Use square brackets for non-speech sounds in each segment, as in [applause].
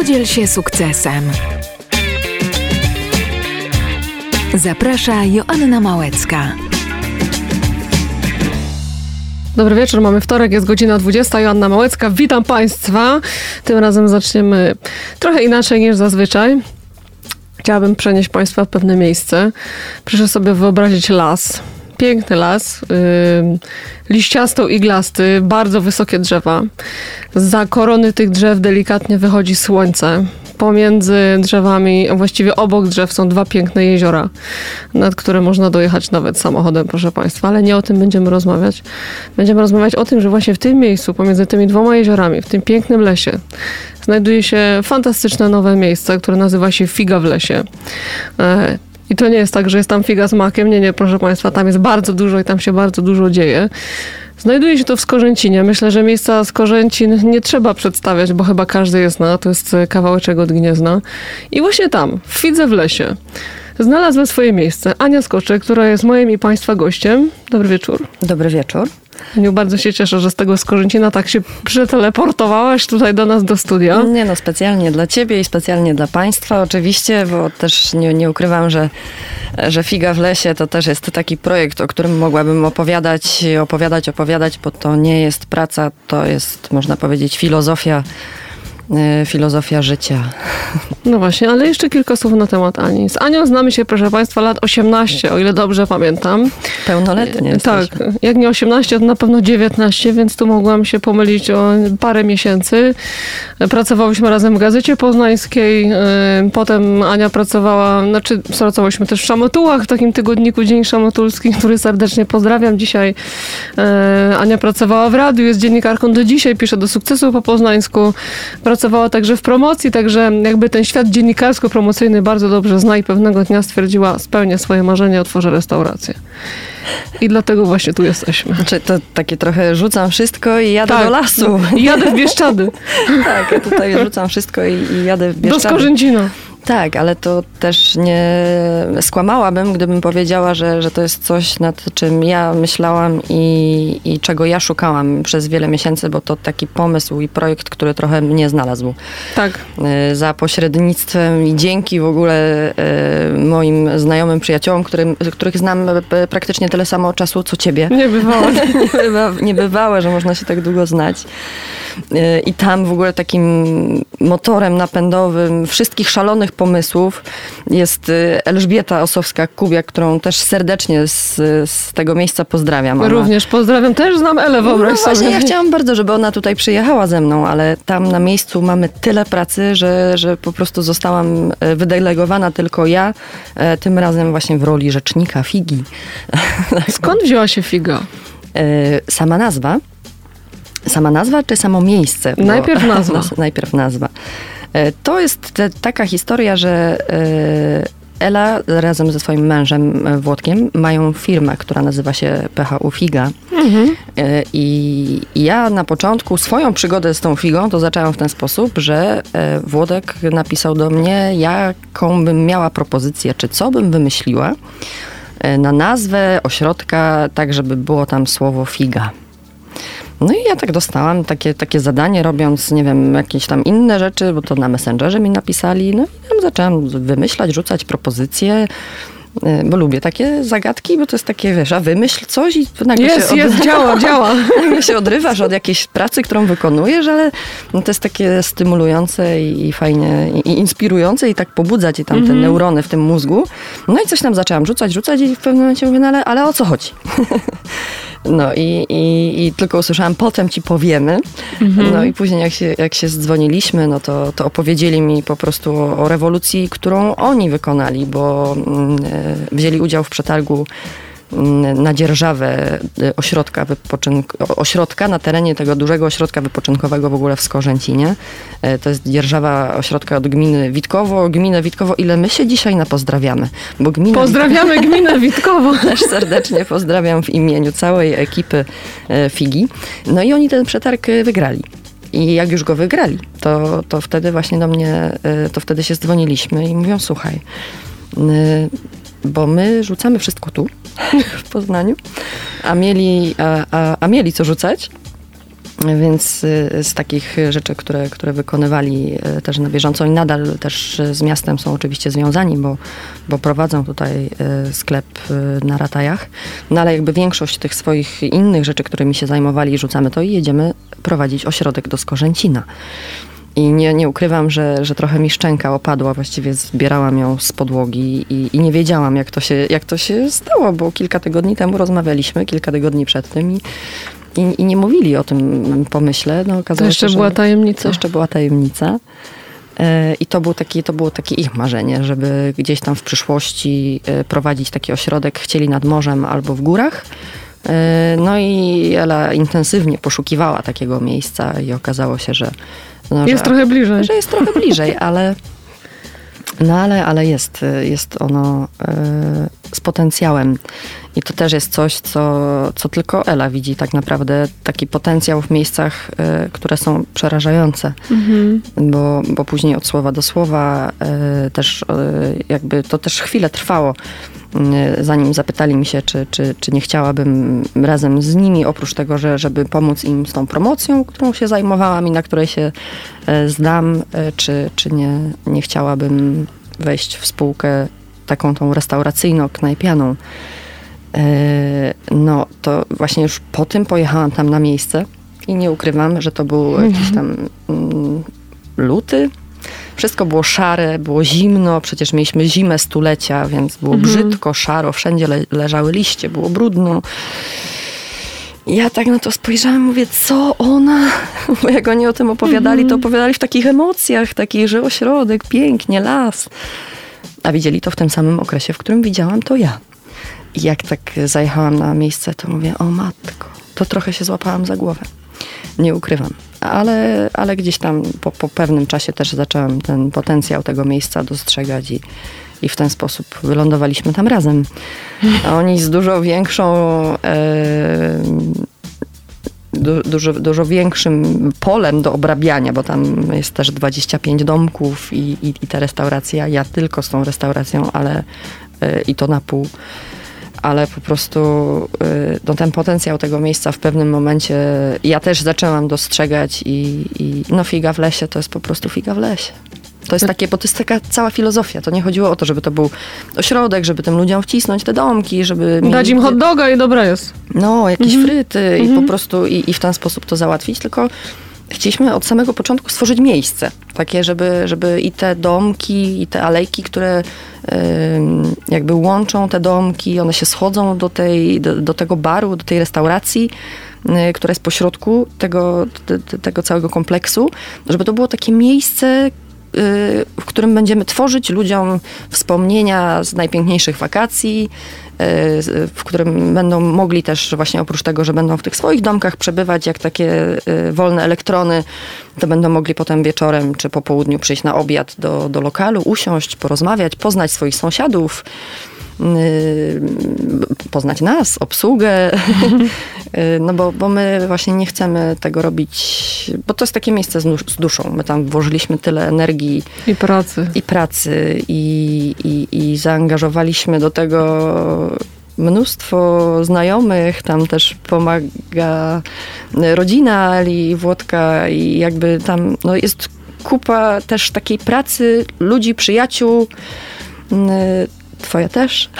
Podziel się sukcesem. Zaprasza Joanna Małecka. Dobry wieczór, mamy wtorek, jest godzina 20. Joanna Małecka, witam Państwa. Tym razem zaczniemy trochę inaczej niż zazwyczaj. Chciałabym przenieść Państwa w pewne miejsce. Proszę sobie wyobrazić las. Piękny las, yy, liściasto iglasty, bardzo wysokie drzewa. Za korony tych drzew delikatnie wychodzi słońce. Pomiędzy drzewami, właściwie obok drzew są dwa piękne jeziora, nad które można dojechać nawet samochodem, proszę Państwa, ale nie o tym będziemy rozmawiać. Będziemy rozmawiać o tym, że właśnie w tym miejscu, pomiędzy tymi dwoma jeziorami, w tym pięknym lesie, znajduje się fantastyczne nowe miejsce, które nazywa się Figa w lesie. I to nie jest tak, że jest tam figa z makiem. Nie, nie, proszę Państwa, tam jest bardzo dużo i tam się bardzo dużo dzieje. Znajduje się to w Skorzęcinie. Myślę, że miejsca Skorzęcin nie trzeba przedstawiać, bo chyba każdy je zna. To jest kawałeczek od Gniezna. I właśnie tam, w Fidze w lesie, znalazła swoje miejsce Ania Skoczek, która jest moim i Państwa gościem. Dobry wieczór. Dobry wieczór. Aniu, bardzo się cieszę, że z tego Skorzęcina tak się przeteleportowałaś tutaj do nas do studia. Nie no, specjalnie dla ciebie i specjalnie dla państwa oczywiście, bo też nie, nie ukrywam, że, że Figa w lesie to też jest taki projekt, o którym mogłabym opowiadać, opowiadać, opowiadać, bo to nie jest praca, to jest, można powiedzieć, filozofia filozofia życia. [laughs] No właśnie, ale jeszcze kilka słów na temat Ani. Z Anią znamy się, proszę Państwa, lat 18, o ile dobrze pamiętam. Pełnoletnie. Tak, jesteśmy. jak nie 18, to na pewno 19, więc tu mogłam się pomylić o parę miesięcy. Pracowałyśmy razem w Gazecie Poznańskiej, e, potem Ania pracowała, znaczy pracowałyśmy też w Szamotułach, w takim tygodniku Dzień Szamotulski, który serdecznie pozdrawiam. Dzisiaj e, Ania pracowała w radiu, jest dziennikarką do dzisiaj, pisze do sukcesu po poznańsku pracowała także w promocji, także jakby ten świat dziennikarsko-promocyjny bardzo dobrze zna i pewnego dnia stwierdziła, spełnię swoje marzenie, otworzę restaurację. I dlatego właśnie tu jesteśmy. Znaczy to takie trochę rzucam wszystko i jadę tak, do lasu. I jadę w Bieszczady. [laughs] tak, ja tutaj rzucam wszystko i, i jadę w Bieszczady. Do Skorzęcina. Tak, ale to też nie skłamałabym, gdybym powiedziała, że, że to jest coś, nad czym ja myślałam i, i czego ja szukałam przez wiele miesięcy, bo to taki pomysł i projekt, który trochę mnie znalazł. Tak. E, za pośrednictwem i dzięki w ogóle e, moim znajomym przyjaciołom, którym, których znam e, praktycznie tyle samo czasu, co ciebie. Niebywałe. [laughs] Niebywałe, że można się tak długo znać. I tam w ogóle takim motorem napędowym wszystkich szalonych pomysłów jest y, Elżbieta Osowska-Kubiak, którą też serdecznie z, z tego miejsca pozdrawiam. Ona... Również pozdrawiam, też znam Elę, wyobraź no właśnie, ja chciałam bardzo, żeby ona tutaj przyjechała ze mną, ale tam na miejscu mamy tyle pracy, że, że po prostu zostałam e, wydelegowana tylko ja, e, tym razem właśnie w roli rzecznika Figi. [laughs] Skąd wzięła się Figa? E, sama nazwa Sama nazwa czy samo miejsce? Bo, najpierw nazwa. [laughs] najpierw nazwa. E, to jest te, taka historia, że e, Ela razem ze swoim mężem e, Włodkiem mają firmę, która nazywa się PHU Figa. Mhm. I ja na początku swoją przygodę z tą figą to zaczęłam w ten sposób, że Włodek napisał do mnie, jaką bym miała propozycję, czy co bym wymyśliła na nazwę ośrodka, tak żeby było tam słowo figa. No i ja tak dostałam takie, takie zadanie, robiąc, nie wiem, jakieś tam inne rzeczy, bo to na Messengerze mi napisali. No i tam zaczęłam wymyślać, rzucać propozycje y, bo lubię takie zagadki, bo to jest takie, wiesz, a wymyśl coś i nagle jest, się jest, działa, [laughs] działa. nagle się odrywasz od jakiejś pracy, którą wykonujesz, ale no to jest takie stymulujące i, fajnie, i, i, inspirujące i tak pobudza ci tam mm -hmm. te mhm. neurony w tym mózgu. No i coś tam zaczęłam rzucać, rzucać i w pewnym momencie mówię, no ale, ale o co chodzi? [laughs] No i, i, i tylko usłyszałam, potem ci powiemy. Mhm. No i później jak się, jak się zdzwoniliśmy, no to, to opowiedzieli mi po prostu o, o rewolucji, którą oni wykonali, bo mm, e, wzięli udział w przetargu na dzierżawę y, ośrodka, wypoczynk, ośrodka na terenie tego dużego ośrodka wypoczynkowego w ogóle w Skorzęcinie. E, to jest dzierżawa ośrodka od gminy Witkowo. Gminę Witkowo, ile my się dzisiaj na pozdrawiamy. Bo gmina Pozdrawiamy Witkowo, gminę Witkowo. [laughs] Też serdecznie pozdrawiam w imieniu całej ekipy e, Figi. No i oni ten przetarg e, wygrali. I jak już go wygrali, to, to wtedy właśnie do mnie, to wtedy się dzwoniliśmy i mówią, słuchaj, bo my rzucamy wszystko tu, [laughs] w Poznaniu, a mieli, a, a, a mieli co rzucać. Więc y, z takich rzeczy, które, które wykonywali y, też na bieżąco i nadal też z miastem są oczywiście związani, bo, bo prowadzą tutaj y, sklep na Ratajach. No ale jakby większość tych swoich innych rzeczy, którymi się zajmowali, rzucamy to i jedziemy prowadzić ośrodek do Skorzęcina. I nie, nie ukrywam, że, że trochę mi szczęka opadła, właściwie zbierałam ją z podłogi i, i nie wiedziałam, jak to, się, jak to się stało, bo kilka tygodni temu rozmawialiśmy, kilka tygodni przed tym i i, i nie mówili o tym pomyśle. No, to jeszcze się, była tajemnica. To jeszcze była tajemnica. E, I to, był taki, to było takie ich marzenie, żeby gdzieś tam w przyszłości e, prowadzić taki ośrodek. Chcieli nad morzem albo w górach. E, no i Ela intensywnie poszukiwała takiego miejsca i okazało się, że... No, jest że, trochę bliżej. Że jest trochę bliżej, ale... [laughs] No ale, ale jest, jest ono z potencjałem. I to też jest coś, co, co tylko Ela widzi tak naprawdę, taki potencjał w miejscach, y, które są przerażające. Mhm. Bo, bo później od słowa do słowa y, też y, jakby to też chwilę trwało, zanim zapytali mi się, czy, czy, czy nie chciałabym razem z nimi, oprócz tego, że, żeby pomóc im z tą promocją, którą się zajmowałam i na której się zdam, czy, czy nie, nie chciałabym wejść w spółkę taką tą restauracyjno-knajpianą. E, no to właśnie już po tym pojechałam tam na miejsce i nie ukrywam, że to był mhm. jakiś tam mm, luty. Wszystko było szare, było zimno, przecież mieliśmy zimę stulecia, więc było mhm. brzydko, szaro, wszędzie le leżały liście, było brudno. Ja tak na to spojrzałam, mówię, co ona? [laughs] Bo jak oni o tym opowiadali, to mhm. opowiadali w takich emocjach, takich, że ośrodek, pięknie, las. A widzieli to w tym samym okresie, w którym widziałam to ja. I jak tak zajechałam na miejsce, to mówię, o matko, to trochę się złapałam za głowę. Nie ukrywam. Ale, ale gdzieś tam po, po pewnym czasie też zaczęłam ten potencjał tego miejsca dostrzegać i, i w ten sposób wylądowaliśmy tam razem. A oni z dużo większą e, du, dużo, dużo większym polem do obrabiania, bo tam jest też 25 domków i, i, i ta restauracja, ja tylko z tą restauracją, ale e, i to na pół ale po prostu y, no, ten potencjał tego miejsca w pewnym momencie ja też zaczęłam dostrzegać i, i no figa w lesie to jest po prostu figa w lesie. To jest takie, bo to jest taka cała filozofia. To nie chodziło o to, żeby to był ośrodek, żeby tym ludziom wcisnąć te domki, żeby... Dać im hot doga i dobra jest. No, jakieś mhm. fryty i mhm. po prostu i, i w ten sposób to załatwić, tylko chcieliśmy od samego początku stworzyć miejsce, takie, żeby, żeby i te domki, i te alejki, które jakby łączą te domki, one się schodzą do, tej, do, do tego baru, do tej restauracji, y, która jest pośrodku tego, tego całego kompleksu, żeby to było takie miejsce, w którym będziemy tworzyć ludziom wspomnienia z najpiękniejszych wakacji, Y, w którym będą mogli też właśnie oprócz tego, że będą w tych swoich domkach przebywać jak takie y, wolne elektrony, to będą mogli potem wieczorem czy po południu przyjść na obiad do, do lokalu, usiąść, porozmawiać, poznać swoich sąsiadów, Y, poznać nas, obsługę, [laughs] y, no bo, bo my właśnie nie chcemy tego robić, bo to jest takie miejsce z, duszą. My tam włożyliśmy tyle energii. I pracy. I pracy i, i, i zaangażowaliśmy do tego mnóstwo znajomych, tam też pomaga rodzina Ali Włodka i jakby tam no jest kupa też takiej pracy, ludzi, przyjaciół, y, Twoja też?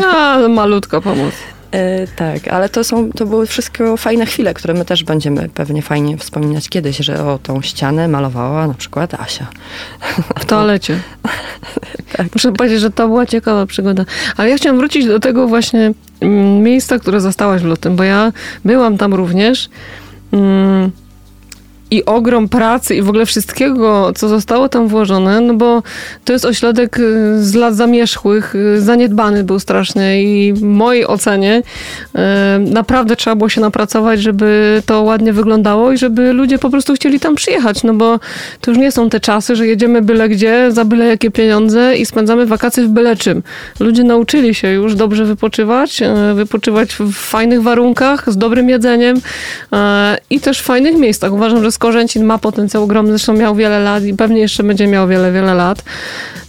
No, malutko pomóc. E, tak, ale to są, to były wszystko fajne chwile, które my też będziemy pewnie fajnie wspominać kiedyś, że o tą ścianę malowała na przykład Asia. W toalecie. [laughs] tak. Muszę powiedzieć, że to była ciekawa przygoda. Ale ja chciałam wrócić do tego właśnie mm, miejsca, które zostałaś w lutym, bo ja byłam tam również. Mm, i ogrom pracy i w ogóle wszystkiego, co zostało tam włożone, no bo to jest ośrodek y, z lat zamierzchłych, y, zaniedbany był strasznie i w mojej ocenie y, naprawdę trzeba było się napracować, żeby to ładnie wyglądało i żeby ludzie po prostu chcieli tam przyjechać, no bo to już nie są te czasy, że jedziemy byle gdzie, za byle jakie pieniądze i spędzamy wakacje w byle czym. Ludzie nauczyli się już dobrze wypoczywać, wypoczywać w fajnych warunkach, z dobrym jedzeniem i też w fajnych miejscach. Uważam, że Skorzęcin ma potencjał ogromny, zresztą miał wiele lat i pewnie jeszcze będzie miał wiele, wiele lat.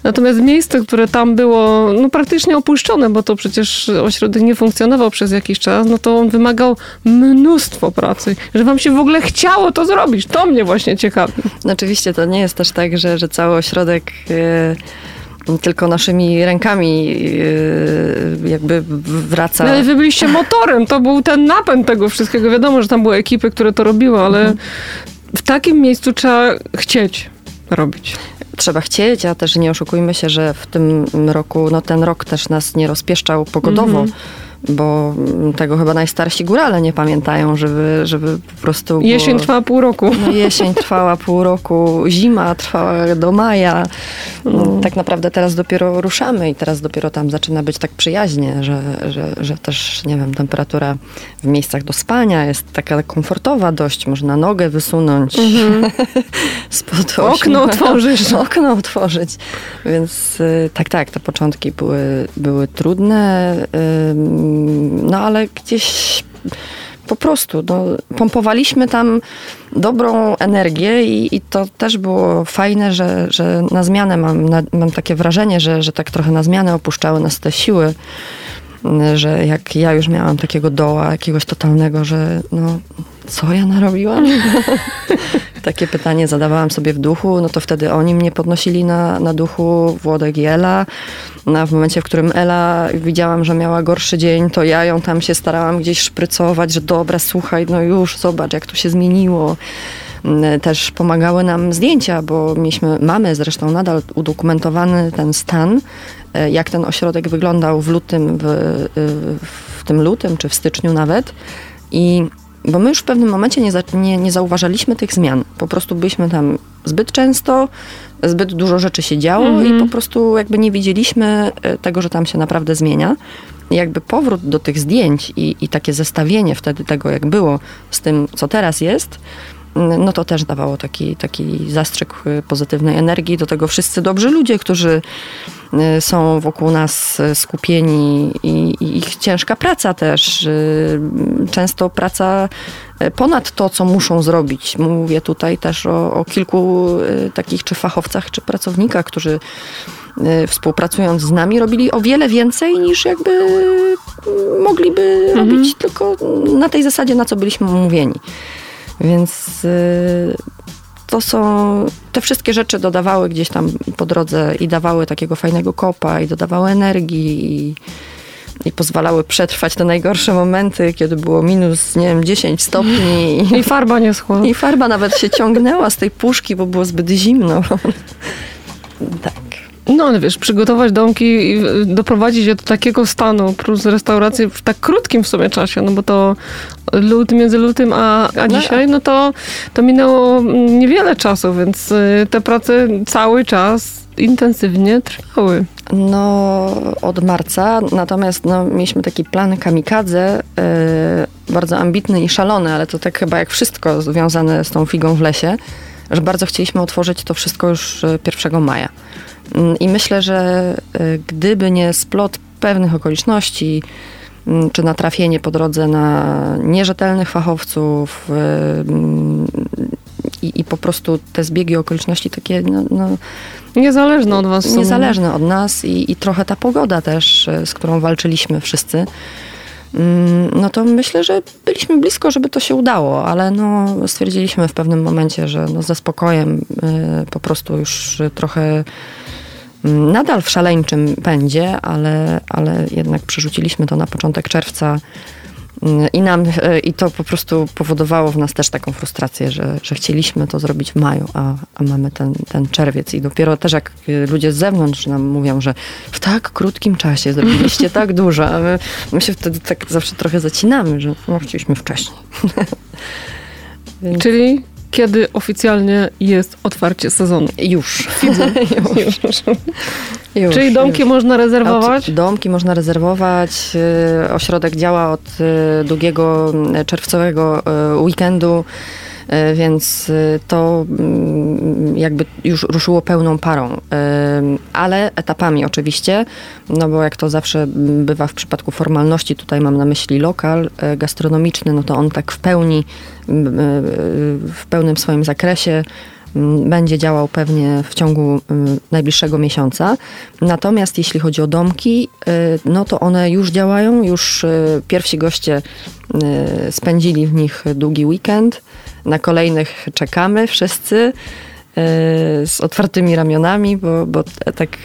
Natomiast miejsce, które tam było no, praktycznie opuszczone, bo to przecież ośrodek nie funkcjonował przez jakiś czas, no to on wymagał mnóstwo pracy, że wam się w ogóle chciało to zrobić. To mnie właśnie ciekawi. No, oczywiście to nie jest też tak, że, że cały ośrodek... Yy tylko naszymi rękami yy, jakby wraca. No ale wy byliście motorem, to był ten napęd tego wszystkiego. Wiadomo, że tam były ekipy, które to robiły, ale mhm. W takim miejscu trzeba chcieć robić. Trzeba chcieć, a też nie oszukujmy się, że w tym roku, no ten rok też nas nie rozpieszczał pogodowo. Mhm bo tego chyba najstarsi górale nie pamiętają, żeby, żeby po prostu... Było... Jesień trwała pół roku. No, jesień trwała pół roku, zima trwała do maja. No. Tak naprawdę teraz dopiero ruszamy i teraz dopiero tam zaczyna być tak przyjaźnie, że, że, że też, nie wiem, temperatura w miejscach do spania jest taka komfortowa dość, można nogę wysunąć mhm. [laughs] spod Okno otworzyć. [laughs] Okno otworzyć. Więc y, tak, tak, te początki były, były trudne no ale gdzieś po prostu no, pompowaliśmy tam dobrą energię i, i, to też było fajne, że, że na zmianę mam, na, mam takie wrażenie, że, że tak trochę na zmianę opuszczały nas te siły, że jak ja już miałam takiego doła jakiegoś totalnego, że no co ja narobiłam? [laughs] Takie pytanie zadawałam sobie w duchu, no to wtedy oni mnie podnosili na, na duchu, Włodek i Ela. No, w momencie, w którym Ela widziałam, że miała gorszy dzień, to ja ją tam się starałam gdzieś szprycować, że dobra, słuchaj, no już, zobacz, jak to się zmieniło. Mm, też pomagały nam zdjęcia, bo mieliśmy, mamy zresztą nadal udokumentowany ten stan, e, jak ten ośrodek wyglądał w lutym, w, w tym lutym, czy w styczniu nawet. I bo my już w pewnym momencie nie, za, nie, nie zauważaliśmy tych zmian. Po prostu byliśmy tam zbyt często, zbyt dużo rzeczy się działo mm -hmm. i mhm. po prostu jakby nie widzieliśmy e, tego, że tam się naprawdę zmienia. I jakby powrót do tych zdjęć i, i takie zestawienie wtedy tego, jak było z tym, co teraz jest, no to też dawało taki, taki zastrzyk y, pozytywnej energii. Do tego wszyscy dobrzy ludzie, którzy y, są wokół nas y, skupieni i, i ich ciężka praca też. Często praca ponad to, co muszą zrobić. Mówię tutaj też o, o kilku takich czy fachowcach, czy pracownikach, którzy współpracując z nami robili o wiele więcej niż jakby mogliby mhm. robić tylko na tej zasadzie, na co byliśmy umówieni. Więc y, to są, te wszystkie rzeczy dodawały gdzieś tam po drodze i dawały takiego fajnego kopa i dodawały energii i, i pozwalały przetrwać te najgorsze momenty, kiedy było minus, nie wiem, 10 stopni. I farba nie schła. I farba nawet się ciągnęła z tej puszki, bo było zbyt zimno. tak. [laughs] No ale wiesz, przygotować domki i doprowadzić je do takiego stanu, plus restaurację w tak krótkim w sumie czasie, no bo to luty, między lutym a, a no. dzisiaj, no to, to minęło niewiele czasu, więc y, te prace cały czas intensywnie trwały. No, od marca, natomiast no, mieliśmy taki plan kamikadze, yy, bardzo ambitny i szalony, ale to tak chyba jak wszystko związane z tą figą w lesie, że bardzo chcieliśmy otworzyć to wszystko już 1 y, maja. Mm, I myślę, że y, gdyby nie splot pewnych okoliczności, mm, czy natrafienie po drodze na nierzetelnych fachowców y, mm, i, i po prostu te zbiegi okoliczności takie no, no niezależne od was. Niezależne od nas i, i trochę ta pogoda też, z którą walczyliśmy wszyscy. No to myślę, że byliśmy blisko, żeby to się udało, ale no stwierdziliśmy w pewnym momencie, że no ze spokojem po prostu już trochę nadal w szaleńczym pędzie, ale, ale jednak przerzuciliśmy to na początek czerwca. mm, i nam, e, i to po prostu powodowało w nas też taką frustrację, że, że chcieliśmy to zrobić w maju, a, a mamy ten, ten czerwiec. I dopiero też jak ludzie z zewnątrz nam mówią, że w tak krótkim czasie zrobiliście tak dużo, a my, my się wtedy tak zawsze trochę zacinamy, że no, chcieliśmy wcześniej. [laughs] Więc... Czyli kiedy oficjalnie jest otwarcie sezonu? Już. już. [laughs] już. Czyli domki już. można rezerwować? Domki można rezerwować. Y, ośrodek działa od y, długiego y, czerwcowego weekendu. Więc to mm, jakby już ruszyło pełną parą, ale etapami oczywiście, no bo jak to zawsze bywa w przypadku formalności, tutaj mam na myśli lokal gastronomiczny, no to on tak w pełni, w pełnym swoim zakresie mm, będzie działał pewnie w ciągu mm, najbliższego miesiąca. Natomiast jeśli chodzi o domki, y, no to one już działają, już y, pierwsi goście y, spędzili w nich długi weekend. Na kolejnych czekamy wszyscy z otwartymi ramionami, bo, bo tak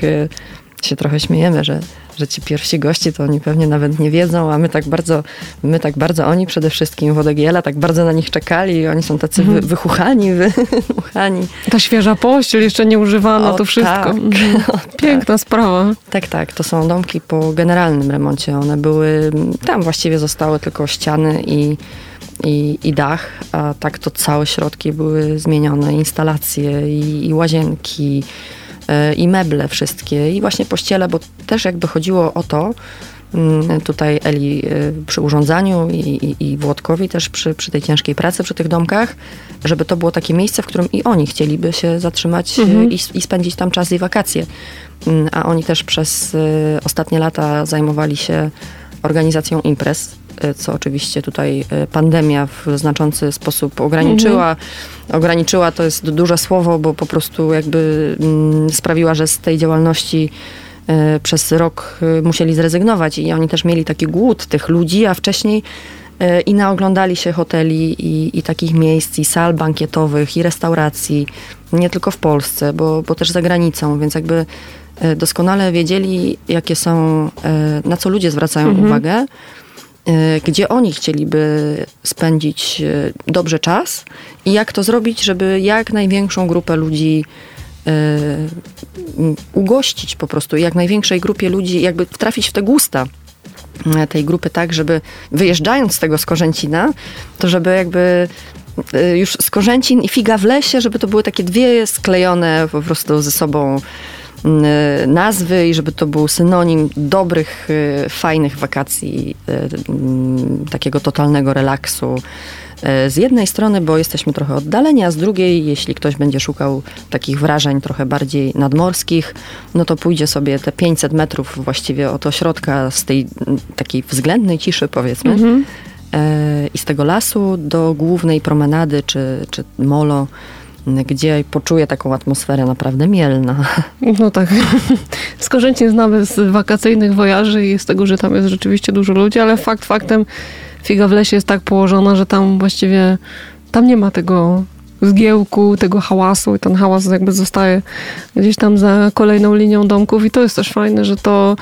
się trochę śmiejemy, że że ci pierwsi goście to oni pewnie nawet nie wiedzą, a my tak bardzo, my tak bardzo, oni przede wszystkim Wodegiela, tak bardzo na nich czekali i oni są tacy mhm. wy, wychuchani, [laughs] wychuchani. Ta świeża pościel, jeszcze nie używana, to wszystko. Tak. Mhm. [laughs] Piękna tak. sprawa. Tak, tak, to są domki po generalnym remoncie. One były, tam właściwie zostały tylko ściany i i, i, dach, a tak to całe środki były zmienione, instalacje i, i łazienki, i meble wszystkie i właśnie pościele, bo też jakby chodziło o to, mm, tutaj Eli e, przy urządzaniu i, i, i Włodkowi też przy, przy tej ciężkiej pracy przy tych domkach, żeby to było takie miejsce, w którym i oni chcieliby się zatrzymać e, mhm. i, i spędzić tam czas i wakacje. Mm, a oni też przez ostatnie lata zajmowali się organizacją imprez co oczywiście tutaj y, pandemia w znaczący sposób ograniczyła. Mhm. Ograniczyła to jest duże słowo, bo po prostu jakby mm, sprawiła, że z tej działalności y, przez rok musieli zrezygnować i oni też mieli taki głód tych ludzi, a wcześniej i naoglądali się hoteli i, i takich miejsc, i sal bankietowych, i restauracji, nie tylko w Polsce, bo, bo też za granicą, więc jakby doskonale wiedzieli, jakie są, na co ludzie zwracają mhm. uwagę E, gdzie oni chcieliby spędzić e, dobrze czas i jak to zrobić, żeby jak największą grupę ludzi e, ugościć po prostu, jak największej grupie ludzi, jakby trafić w te gusta tej grupy tak, żeby wyjeżdżając z tego Skorzęcina, to żeby jakby już Skorzęcin i Figa w lesie, żeby to były takie dwie sklejone po prostu ze sobą Y, nazwy i żeby to był synonim dobrych, y, fajnych wakacji, y, takiego totalnego relaksu. Z jednej strony, bo jesteśmy trochę oddaleni, a z drugiej, jeśli ktoś będzie szukał takich wrażeń trochę bardziej nadmorskich, no to pójdzie sobie te 500 metrów właściwie od ośrodka z tej takiej względnej ciszy, powiedzmy, mhm. i z tego lasu do głównej promenady czy, czy molo gdzie poczuję taką atmosferę naprawdę mielna. [laughs] No tak. [laughs] Skorzęcin znamy z wakacyjnych wojaży i z tego, że tam jest rzeczywiście dużo ludzi, ale fakt faktem figa w lesie jest tak położona, że tam właściwie tam nie ma tego zgiełku, tego hałasu i ten hałas jakby zostaje gdzieś tam za kolejną linią domków i to jest też fajne, że to,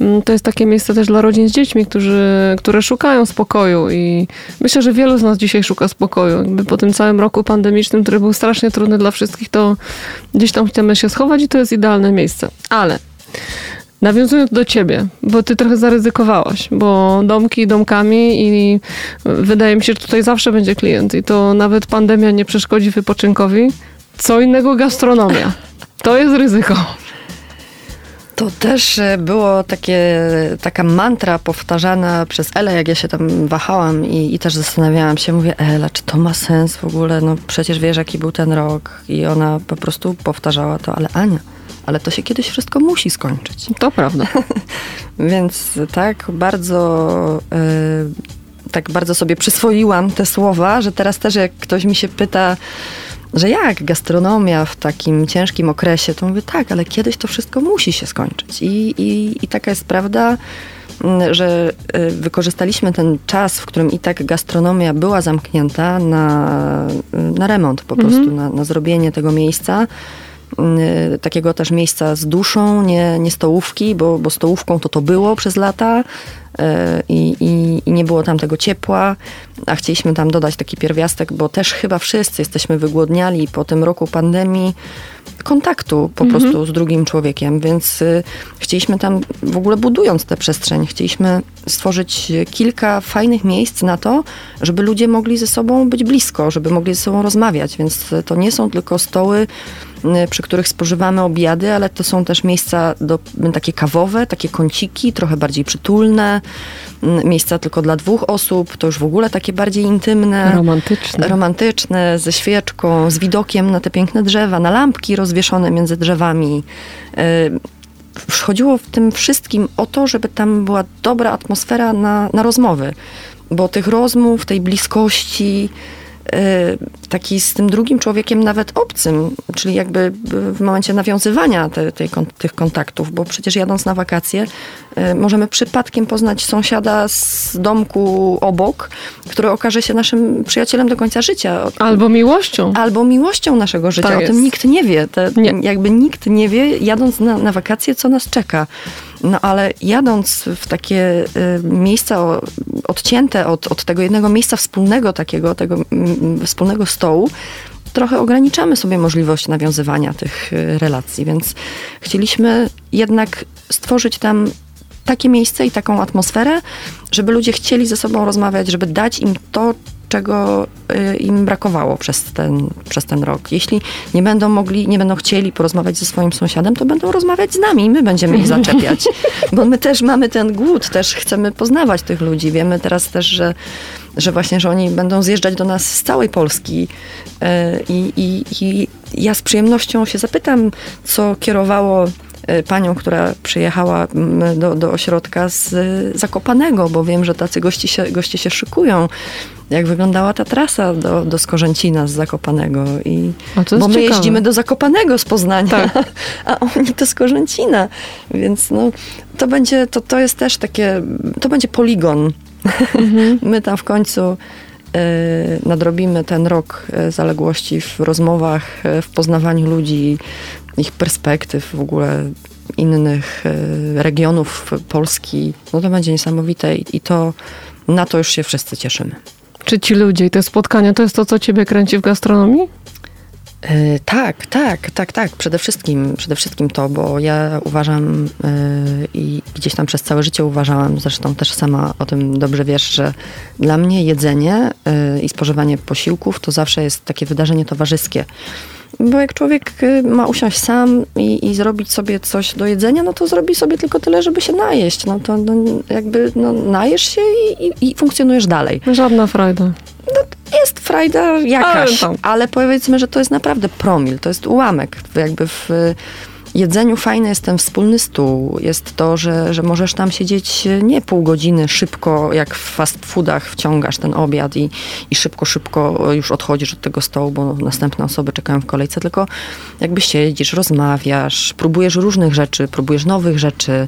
mm, to jest takie miejsce też dla rodzin z dziećmi, którzy, które szukają spokoju i myślę, że wielu z nas dzisiaj szuka spokoju. Jakby po tym całym roku pandemicznym, który był strasznie trudny dla wszystkich, to gdzieś tam chcemy się schować i to jest idealne miejsce. Ale Nawiązując do ciebie, bo ty trochę zaryzykowałaś, bo domki domkami i wydaje mi się, że tutaj zawsze będzie klient i to nawet pandemia nie przeszkodzi wypoczynkowi. Co innego gastronomia. To jest ryzyko. To też e, było takie, taka mantra powtarzana przez Elę, jak ja się tam wahałam i, i, też zastanawiałam się, mówię, Ela, czy to ma sens w ogóle? No przecież wiesz, jaki był ten rok. I ona po prostu powtarzała to, ale Ania, ale to się kiedyś wszystko musi skończyć. To prawda. [laughs] Więc tak bardzo, yy, tak bardzo sobie przyswoiłam te słowa, że teraz też jak ktoś mi się pyta, że jak gastronomia w takim ciężkim okresie, to mówię tak, ale kiedyś to wszystko musi się skończyć. I, i, i taka jest prawda, mm, że y, wykorzystaliśmy ten czas, w którym i tak gastronomia była zamknięta na, na remont po mhm. prostu, na, na zrobienie tego miejsca Y, takiego też miejsca z duszą, nie, nie stołówki, bo, bo stołówką to to było przez lata y, i, i, i, nie było tam tego ciepła, a chcieliśmy tam dodać taki pierwiastek, bo też chyba wszyscy jesteśmy wygłodniali po tym roku pandemii kontaktu po mhm. prostu z drugim człowiekiem, więc y, chcieliśmy tam, w ogóle budując tę przestrzeń, chcieliśmy stworzyć kilka fajnych miejsc na to, żeby ludzie mogli ze sobą być blisko, żeby mogli ze sobą rozmawiać, więc to nie są tylko stoły, y, przy których spożywamy obiady, ale to są też miejsca do, takie kawowe, takie kąciki, trochę bardziej przytulne, miejsca tylko dla dwóch osób, to już w ogóle takie bardziej intymne. Romantyczne. Romantyczne, ze świeczką, z widokiem na te piękne drzewa, na lampki rozwieszone między drzewami. Chodziło w tym wszystkim o to, żeby tam była dobra atmosfera na, na rozmowy, bo tych rozmów, tej bliskości, taki z tym drugim człowiekiem nawet obcym, czyli jakby w momencie nawiązywania te, tej, tych kontaktów, bo przecież jadąc na wakacje możemy przypadkiem poznać sąsiada z domku obok, który okaże się naszym przyjacielem do końca życia. Albo miłością. Albo miłością naszego życia. Tak o tym nikt nie wie. Te, nie. Jakby nikt nie wie, jadąc na, na wakacje, co nas czeka. No ale jadąc w takie y, miejsca odcięte od, od tego jednego miejsca wspólnego takiego, tego wspólnego stołu, trochę ograniczamy sobie możliwość nawiązywania tych y, relacji, więc chcieliśmy jednak stworzyć tam takie miejsce i taką atmosferę, żeby ludzie chcieli ze sobą rozmawiać, żeby dać im to, czego y, im brakowało przez ten, przez ten rok. Jeśli nie będą mogli, nie będą chcieli porozmawiać ze swoim sąsiadem, to będą rozmawiać z nami i my będziemy ich zaczepiać. Bo my też mamy ten głód, też chcemy poznawać tych ludzi. Wiemy teraz też, że, że właśnie, że oni będą zjeżdżać do nas z całej Polski y, i, i, i ja z przyjemnością się zapytam, co kierowało panią, która przyjechała mm, do, do ośrodka z Zakopanego, bo wiem, że tacy gości się, goście się szykują. Jak wyglądała ta trasa do, do Skorzęcina z Zakopanego. I, bo my ciekawe. jeździmy do Zakopanego z Poznania, tak. [laughs] a oni do Skorzęcina. Więc no, to będzie, to, to jest też takie, to będzie poligon. [laughs] Mhm. [laughs] my tam w końcu y, nadrobimy ten rok y, zaległości w rozmowach, w poznawaniu ludzi, ich perspektyw, w ogóle innych e, regionów Polski, no to będzie niesamowite i to na to już się wszyscy cieszymy. Czy ci ludzie i te spotkania to jest to, co ciebie kręci w gastronomii? Yy, tak, tak, tak, tak. Przede wszystkim, przede wszystkim to, bo ja uważam yy, i gdzieś tam przez całe życie uważałam, zresztą też sama o tym dobrze wiesz, że dla mnie jedzenie yy, i spożywanie posiłków to zawsze jest takie wydarzenie towarzyskie. Bo jak człowiek y, ma usiąść sam i, i, zrobić sobie coś do jedzenia, no to zrobi sobie tylko tyle, żeby się najeść. No to no, jakby no, najesz się i, i, i funkcjonujesz dalej. Żadna frajda. No, jest frajda jakaś, ale, ale powiedzmy, że to jest naprawdę promil, to jest ułamek. Jakby w jedzeniu fajny jest ten wspólny stół. Jest to, że, że możesz tam siedzieć nie pół godziny szybko, jak w fast foodach wciągasz ten obiad i, i szybko, szybko już odchodzisz od tego stołu, bo następne osoby czekają w kolejce, tylko jakby siedzisz, rozmawiasz, próbujesz różnych rzeczy, próbujesz nowych rzeczy.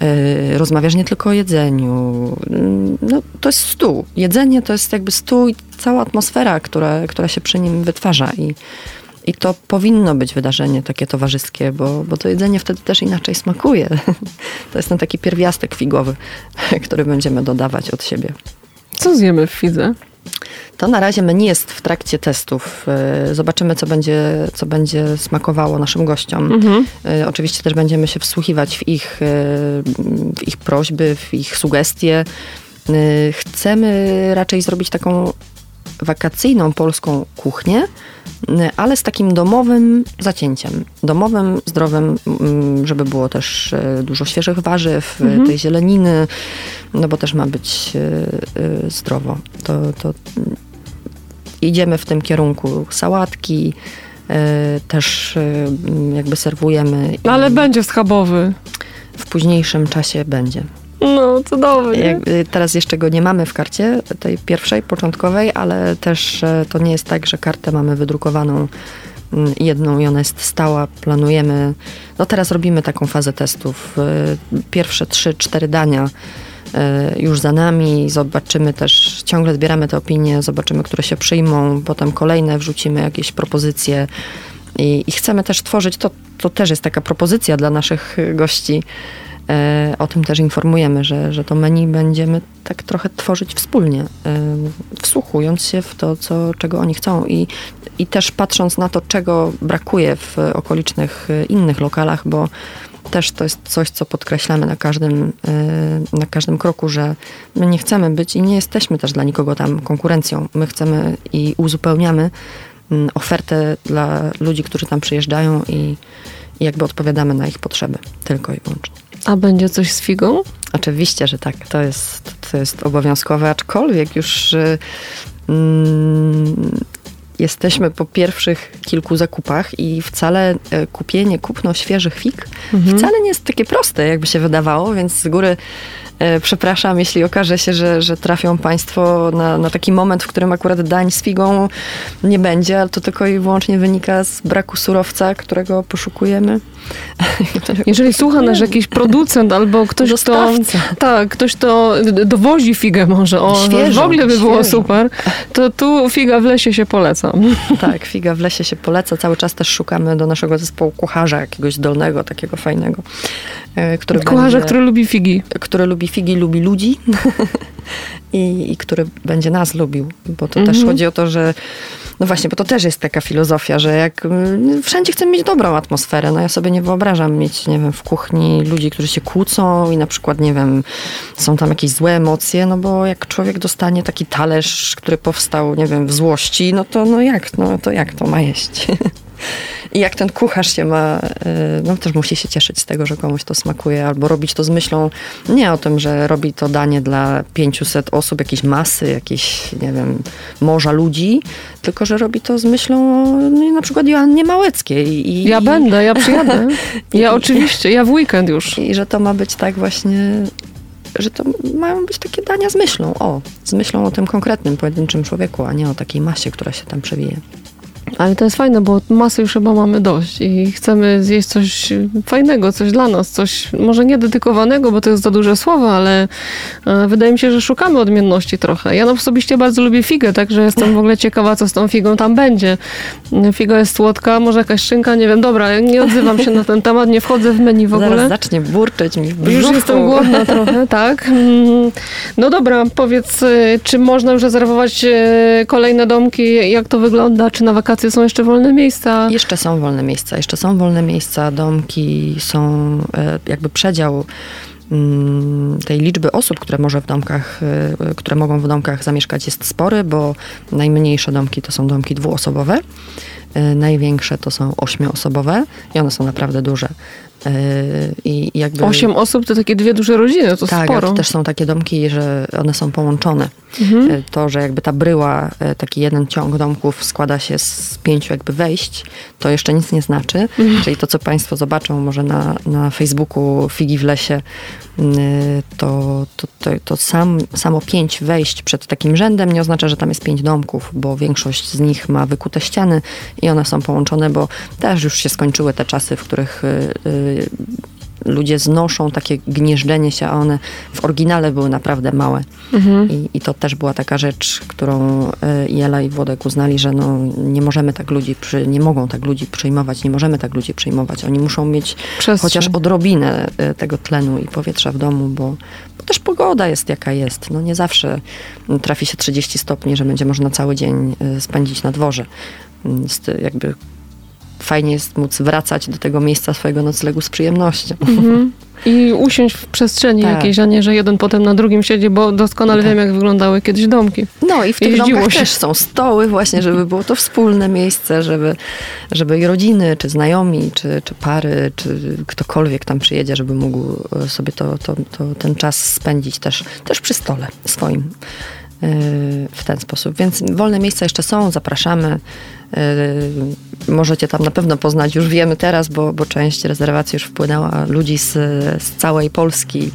Yy, rozmawiasz nie tylko o jedzeniu. Yy, no, to jest stół. Jedzenie to jest jakby stół i cała atmosfera, która, która się przy nim wytwarza. I i to powinno być wydarzenie takie towarzyskie, bo, bo to jedzenie wtedy też inaczej smakuje. [laughs] To jest ten taki pierwiastek figowy, [laughs] który będziemy dodawać od siebie. Co zjemy w fidze? To na razie menu jest w trakcie testów. Y, zobaczymy, co będzie, co będzie smakowało naszym gościom. Mhm. Y, oczywiście też będziemy się wsłuchiwać w ich, y, w ich prośby, w ich sugestie. Chcemy raczej zrobić taką wakacyjną polską kuchnię, ale z takim domowym zacięciem. Domowym, zdrowym, mm, żeby było też e, dużo świeżych warzyw, e, mhm. tej zieleniny, no bo też ma być zdrowo. To, to idziemy w tym kierunku. Sałatki, też jakby serwujemy. Ale będzie schabowy. W późniejszym czasie będzie. No, cudownie. Jak, teraz jeszcze go nie mamy w karcie, tej pierwszej, początkowej, ale też e, to nie jest tak, że kartę mamy wydrukowaną mm, jedną i ona jest stała. Planujemy, no teraz robimy taką fazę testów. E, pierwsze trzy, cztery dania e, już za nami. Zobaczymy też, ciągle zbieramy te opinie, zobaczymy, które się przyjmą. Potem kolejne wrzucimy jakieś propozycje. I, i chcemy też tworzyć, to, to też jest taka propozycja dla naszych gości, o tym też informujemy, że, że to menu będziemy tak trochę tworzyć wspólnie, e, wsłuchując się w to, co, czego oni chcą i, i też patrząc na to, czego brakuje w okolicznych e, innych lokalach, bo też to jest coś, co podkreślamy na każdym, na każdym kroku, że my nie chcemy być i nie jesteśmy też dla nikogo tam konkurencją. My chcemy i uzupełniamy mm, ofertę dla ludzi, którzy tam przyjeżdżają i, i jakby odpowiadamy na ich potrzeby, tylko i wyłącznie. A będzie coś z figą? Oczywiście, że tak. To jest, to jest obowiązkowe, aczkolwiek już y, mm, jesteśmy po pierwszych kilku zakupach i wcale e, kupienie, kupno świeżych fig mhm. wcale nie jest takie proste, jakby się wydawało, więc z góry przepraszam, jeśli okaże się, że, że trafią Państwo na, na taki moment, w którym akurat dań z figą nie będzie, ale to tylko i wyłącznie wynika z braku surowca, którego poszukujemy. [laughs] Jeżeli słucha nas jakiś producent albo ktoś, kto, tak, ktoś, kto dowozi figę może, o, świeżo, w ogóle by świeżo. było super, to tu figa w lesie się poleca. [laughs] Tak, figa w lesie się poleca. Cały czas też szukamy do naszego zespołu kucharza jakiegoś dolnego, takiego fajnego. E, który kucharza, będzie, który lubi figi. Który lubi figi, lubi ludzi. [laughs] I, I, który będzie nas lubił, bo to mhm. też chodzi o to, że no właśnie, bo to też jest taka filozofia, że jak wszędzie chcemy mieć dobrą atmosferę, no ja sobie nie wyobrażam mieć, nie wiem, w kuchni ludzi, którzy się kłócą i na przykład, nie wiem, są tam jakieś złe emocje, no bo jak człowiek dostanie taki talerz, który powstał, nie wiem, w złości, no to no jak, no to jak to ma jeść? [laughs] I jak ten kucharz się ma, y, no też musi się cieszyć z tego, że komuś to smakuje, albo robić to z myślą nie o tym, że robi to danie dla 500 osób, jakiejś masy, jakiejś, nie wiem, morza ludzi, tylko że robi to z myślą no, na przykład Joannie Małeckiej. I, ja i, będę, ja [laughs] przyjadę. Ja i, oczywiście, ja w weekend już. I że to ma być tak właśnie że to mają być takie dania z myślą, o, z myślą o tym konkretnym, pojedynczym człowieku, a nie o takiej masie, która się tam przewija. Ale to jest fajne, bo masy już chyba mamy dość i chcemy zjeść coś fajnego, coś dla nas, coś może nie dedykowanego, bo to jest za duże słowo, ale e, wydaje mi się, że szukamy odmienności trochę. Ja osobiście bardzo lubię figę, także jestem w ogóle ciekawa, co z tą figą tam będzie. Figa jest słodka, może jakaś szynka, nie wiem. Dobra, nie odzywam się na ten temat, nie wchodzę w menu w ogóle. Zaraz zacznie burczeć mi w brzuchu. Już jestem głodna [laughs] trochę, tak. Mm, no dobra, powiedz, e, czy można już rezerwować e, kolejne domki, jak to wygląda, czy na wakacje wakacje są jeszcze wolne miejsca? Jeszcze są wolne miejsca, jeszcze są wolne miejsca, domki, są e, jakby przedział mm, tej liczby osób, które może w domkach, e, które mogą w domkach zamieszkać jest spory, bo najmniejsze domki to są domki dwuosobowe, e, największe to są ośmioosobowe i one są naprawdę duże. I jakby... Osiem osób to takie dwie duże rodziny, to tak, sporo. Tak, też są takie domki, że one są połączone. Mhm. To, że jakby ta bryła, e, taki jeden ciąg domków składa się z pięciu jakby wejść, to jeszcze nic nie znaczy. Mhm. Czyli to, co Państwo zobaczą może na, na Facebooku Figi w lesie, to, to, to, to sam, samo pięć wejść przed takim rzędem nie oznacza, że tam jest pięć domków, bo większość z nich ma wykute ściany i one są połączone, bo też już się skończyły te czasy, w których y, y, ludzie znoszą takie gnieżdżenie się, a one w oryginale były naprawdę małe. Mhm. I, I, to też była taka rzecz, którą e, Jela i Włodek uznali, że no, nie możemy tak ludzi, przy, nie mogą tak ludzi przyjmować, nie możemy tak ludzi przyjmować. Oni muszą mieć Przestrzeń. chociaż odrobinę e, tego tlenu i powietrza w domu, bo, bo też pogoda jest jaka jest. No nie zawsze trafi się 30 stopni, że będzie można cały dzień e, spędzić na dworze. Jakby fajnie jest móc wracać do tego miejsca swojego noclegu z przyjemnością. Mhm. I usiąść w przestrzeni tak. jakiejś, a nie, że jeden potem na drugim siedzi, bo doskonale tak. wiem, jak wyglądały kiedyś domki. No i w tych domkach się. też są stoły właśnie, żeby było to wspólne miejsce, żeby, żeby i rodziny, czy znajomi, czy, czy pary, czy ktokolwiek tam przyjedzie, żeby mógł sobie to, to, to ten czas spędzić też, też przy stole swoim e, w ten sposób. Więc wolne miejsca jeszcze są, zapraszamy. Yy, możecie tam na pewno poznać, już wiemy teraz, bo, bo część rezerwacji już wpłynęła ludzi z, z całej Polski.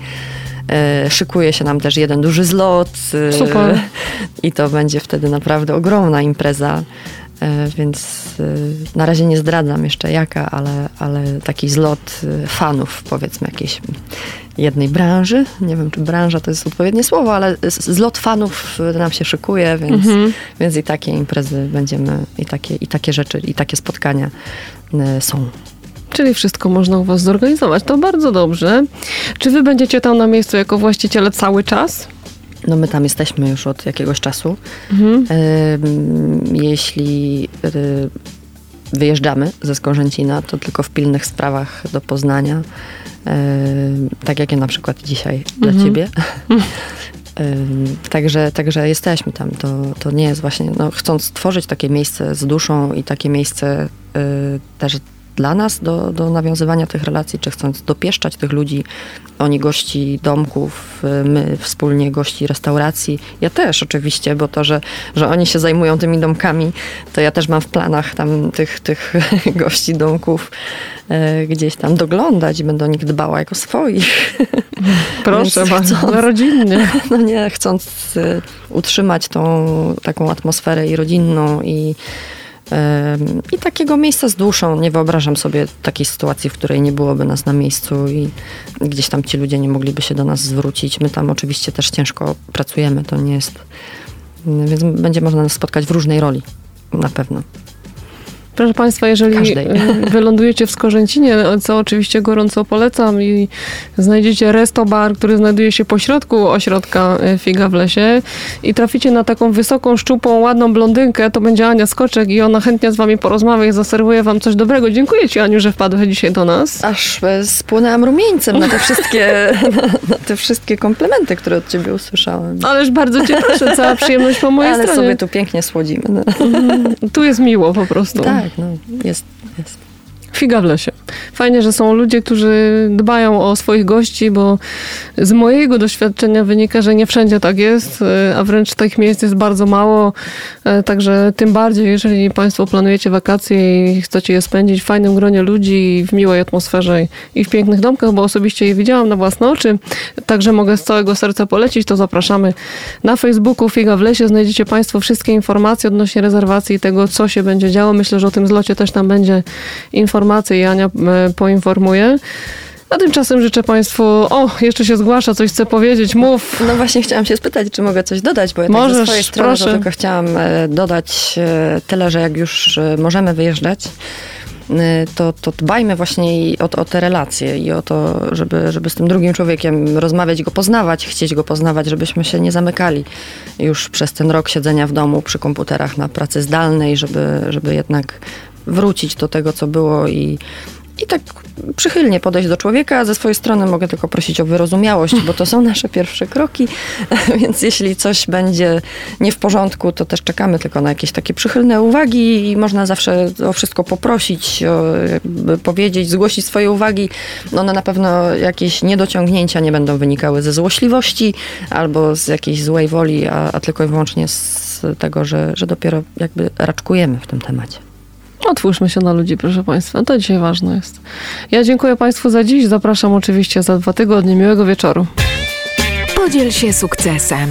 Yy, szykuje się nam też jeden duży zlot. Yy, Super. [laughs] I to będzie wtedy naprawdę ogromna impreza. Więc na razie nie zdradzam jeszcze jaka, ale, ale taki zlot fanów, powiedzmy, jakiejś jednej branży. Nie wiem, czy branża to jest odpowiednie słowo, ale zlot fanów nam się szykuje, więc, mhm. więc i takie imprezy będziemy, i takie, i takie rzeczy, i takie spotkania są. Czyli wszystko można u Was zorganizować. To bardzo dobrze. Czy Wy będziecie tam na miejscu jako właściciele cały czas? No my tam jesteśmy już od jakiegoś czasu. Mhm. Jeśli e, wyjeżdżamy ze Skorzęcina, to tylko w pilnych sprawach do Poznania. Tak jak ja na przykład dzisiaj mhm. dla ciebie. [laughs] Także, także jesteśmy tam. To, to nie jest właśnie, no, chcąc stworzyć takie miejsce z duszą i takie miejsce też dla nas do, do nawiązywania tych relacji, czy chcąc dopieszczać tych ludzi. Oni gości domków, my wspólnie gości restauracji. Ja też oczywiście, bo to, że, że oni się zajmują tymi domkami, to ja też mam w planach tam tych, tych [laughs] gości domków e, gdzieś tam doglądać i będę o nich dbała jako swoich. [laughs] Proszę bardzo, rodzinnie. [laughs] No nie, chcąc e, utrzymać tą taką atmosferę i rodzinną i i takiego miejsca z duszą. Nie wyobrażam sobie takiej sytuacji, w której nie byłoby nas na miejscu i gdzieś tam ci ludzie nie mogliby się do nas zwrócić. My tam oczywiście też ciężko pracujemy, to nie jest. Więc będzie można nas spotkać w różnej roli, na pewno. Proszę Państwa, jeżeli Każdej. [laughs] wylądujecie w Skorzęcinie, co oczywiście gorąco polecam i znajdziecie resto bar, który znajduje się pośrodku ośrodka e, Figa w lesie i traficie na taką wysoką, szczupłą, ładną blondynkę, to będzie Ania Skoczek i ona chętnie z Wami porozmawia i zaserwuje Wam coś dobrego. Dziękuję Ci Aniu, że wpadłeś dzisiaj do nas. Aż e, spłynęłam rumieńcem na te wszystkie, [laughs] na te wszystkie komplementy, które od Ciebie usłyszałem. Ależ bardzo Cię proszę, cała przyjemność po mojej Ale stronie. Ale sobie tu pięknie słodzimy. No. Tu jest miło po prostu. Tak tak, no, jest, jest. Figa w lesie. Fajnie, że są ludzie, którzy dbają o swoich gości, bo z mojego doświadczenia wynika, że nie wszędzie tak jest, e, a wręcz tych miejsc jest bardzo mało. E, także tym bardziej, jeżeli Państwo planujecie wakacje i chcecie je spędzić w fajnym gronie ludzi, w miłej atmosferze i w pięknych domkach, bo osobiście je widziałam na własne oczy, także mogę z całego serca polecić, to zapraszamy na Facebooku Figa w lesie. Znajdziecie Państwo wszystkie informacje odnośnie rezerwacji i tego, co się będzie działo. Myślę, że o tym zlocie też tam będzie informacja i Ania e, poinformuje. A tymczasem życzę Państwu, o, jeszcze się zgłasza, coś chcę powiedzieć, mów. No właśnie chciałam się spytać, czy mogę coś dodać, bo ja Możesz, tak ze swojej strony tylko chciałam e, dodać e, tyle, że jak już możemy wyjeżdżać, to, to dbajmy właśnie o, o te relacje i o to, żeby, żeby z tym drugim człowiekiem rozmawiać, go poznawać, chcieć go poznawać, żebyśmy się nie zamykali już przez ten rok siedzenia w domu przy komputerach na pracy zdalnej, żeby, żeby jednak wrócić do tego, co było i, i tak przychylnie podejść do człowieka. Ze swojej strony mogę tylko prosić o wyrozumiałość, bo to są [laughs] nasze pierwsze kroki, [laughs] więc jeśli coś będzie nie w porządku, to też czekamy tylko na jakieś takie przychylne uwagi i można zawsze o wszystko poprosić, powiedzieć, zgłosić swoje uwagi. One na pewno jakieś niedociągnięcia nie będą wynikały ze złośliwości albo z jakiejś złej woli, a, a tylko i wyłącznie z tego, że, że dopiero jakby raczkujemy w tym temacie. Otwórzmy się na ludzi, proszę Państwa. To dzisiaj ważne jest. Ja dziękuję Państwu za dziś. Zapraszam oczywiście za dwa tygodnie. Miłego wieczoru. Podziel się sukcesem.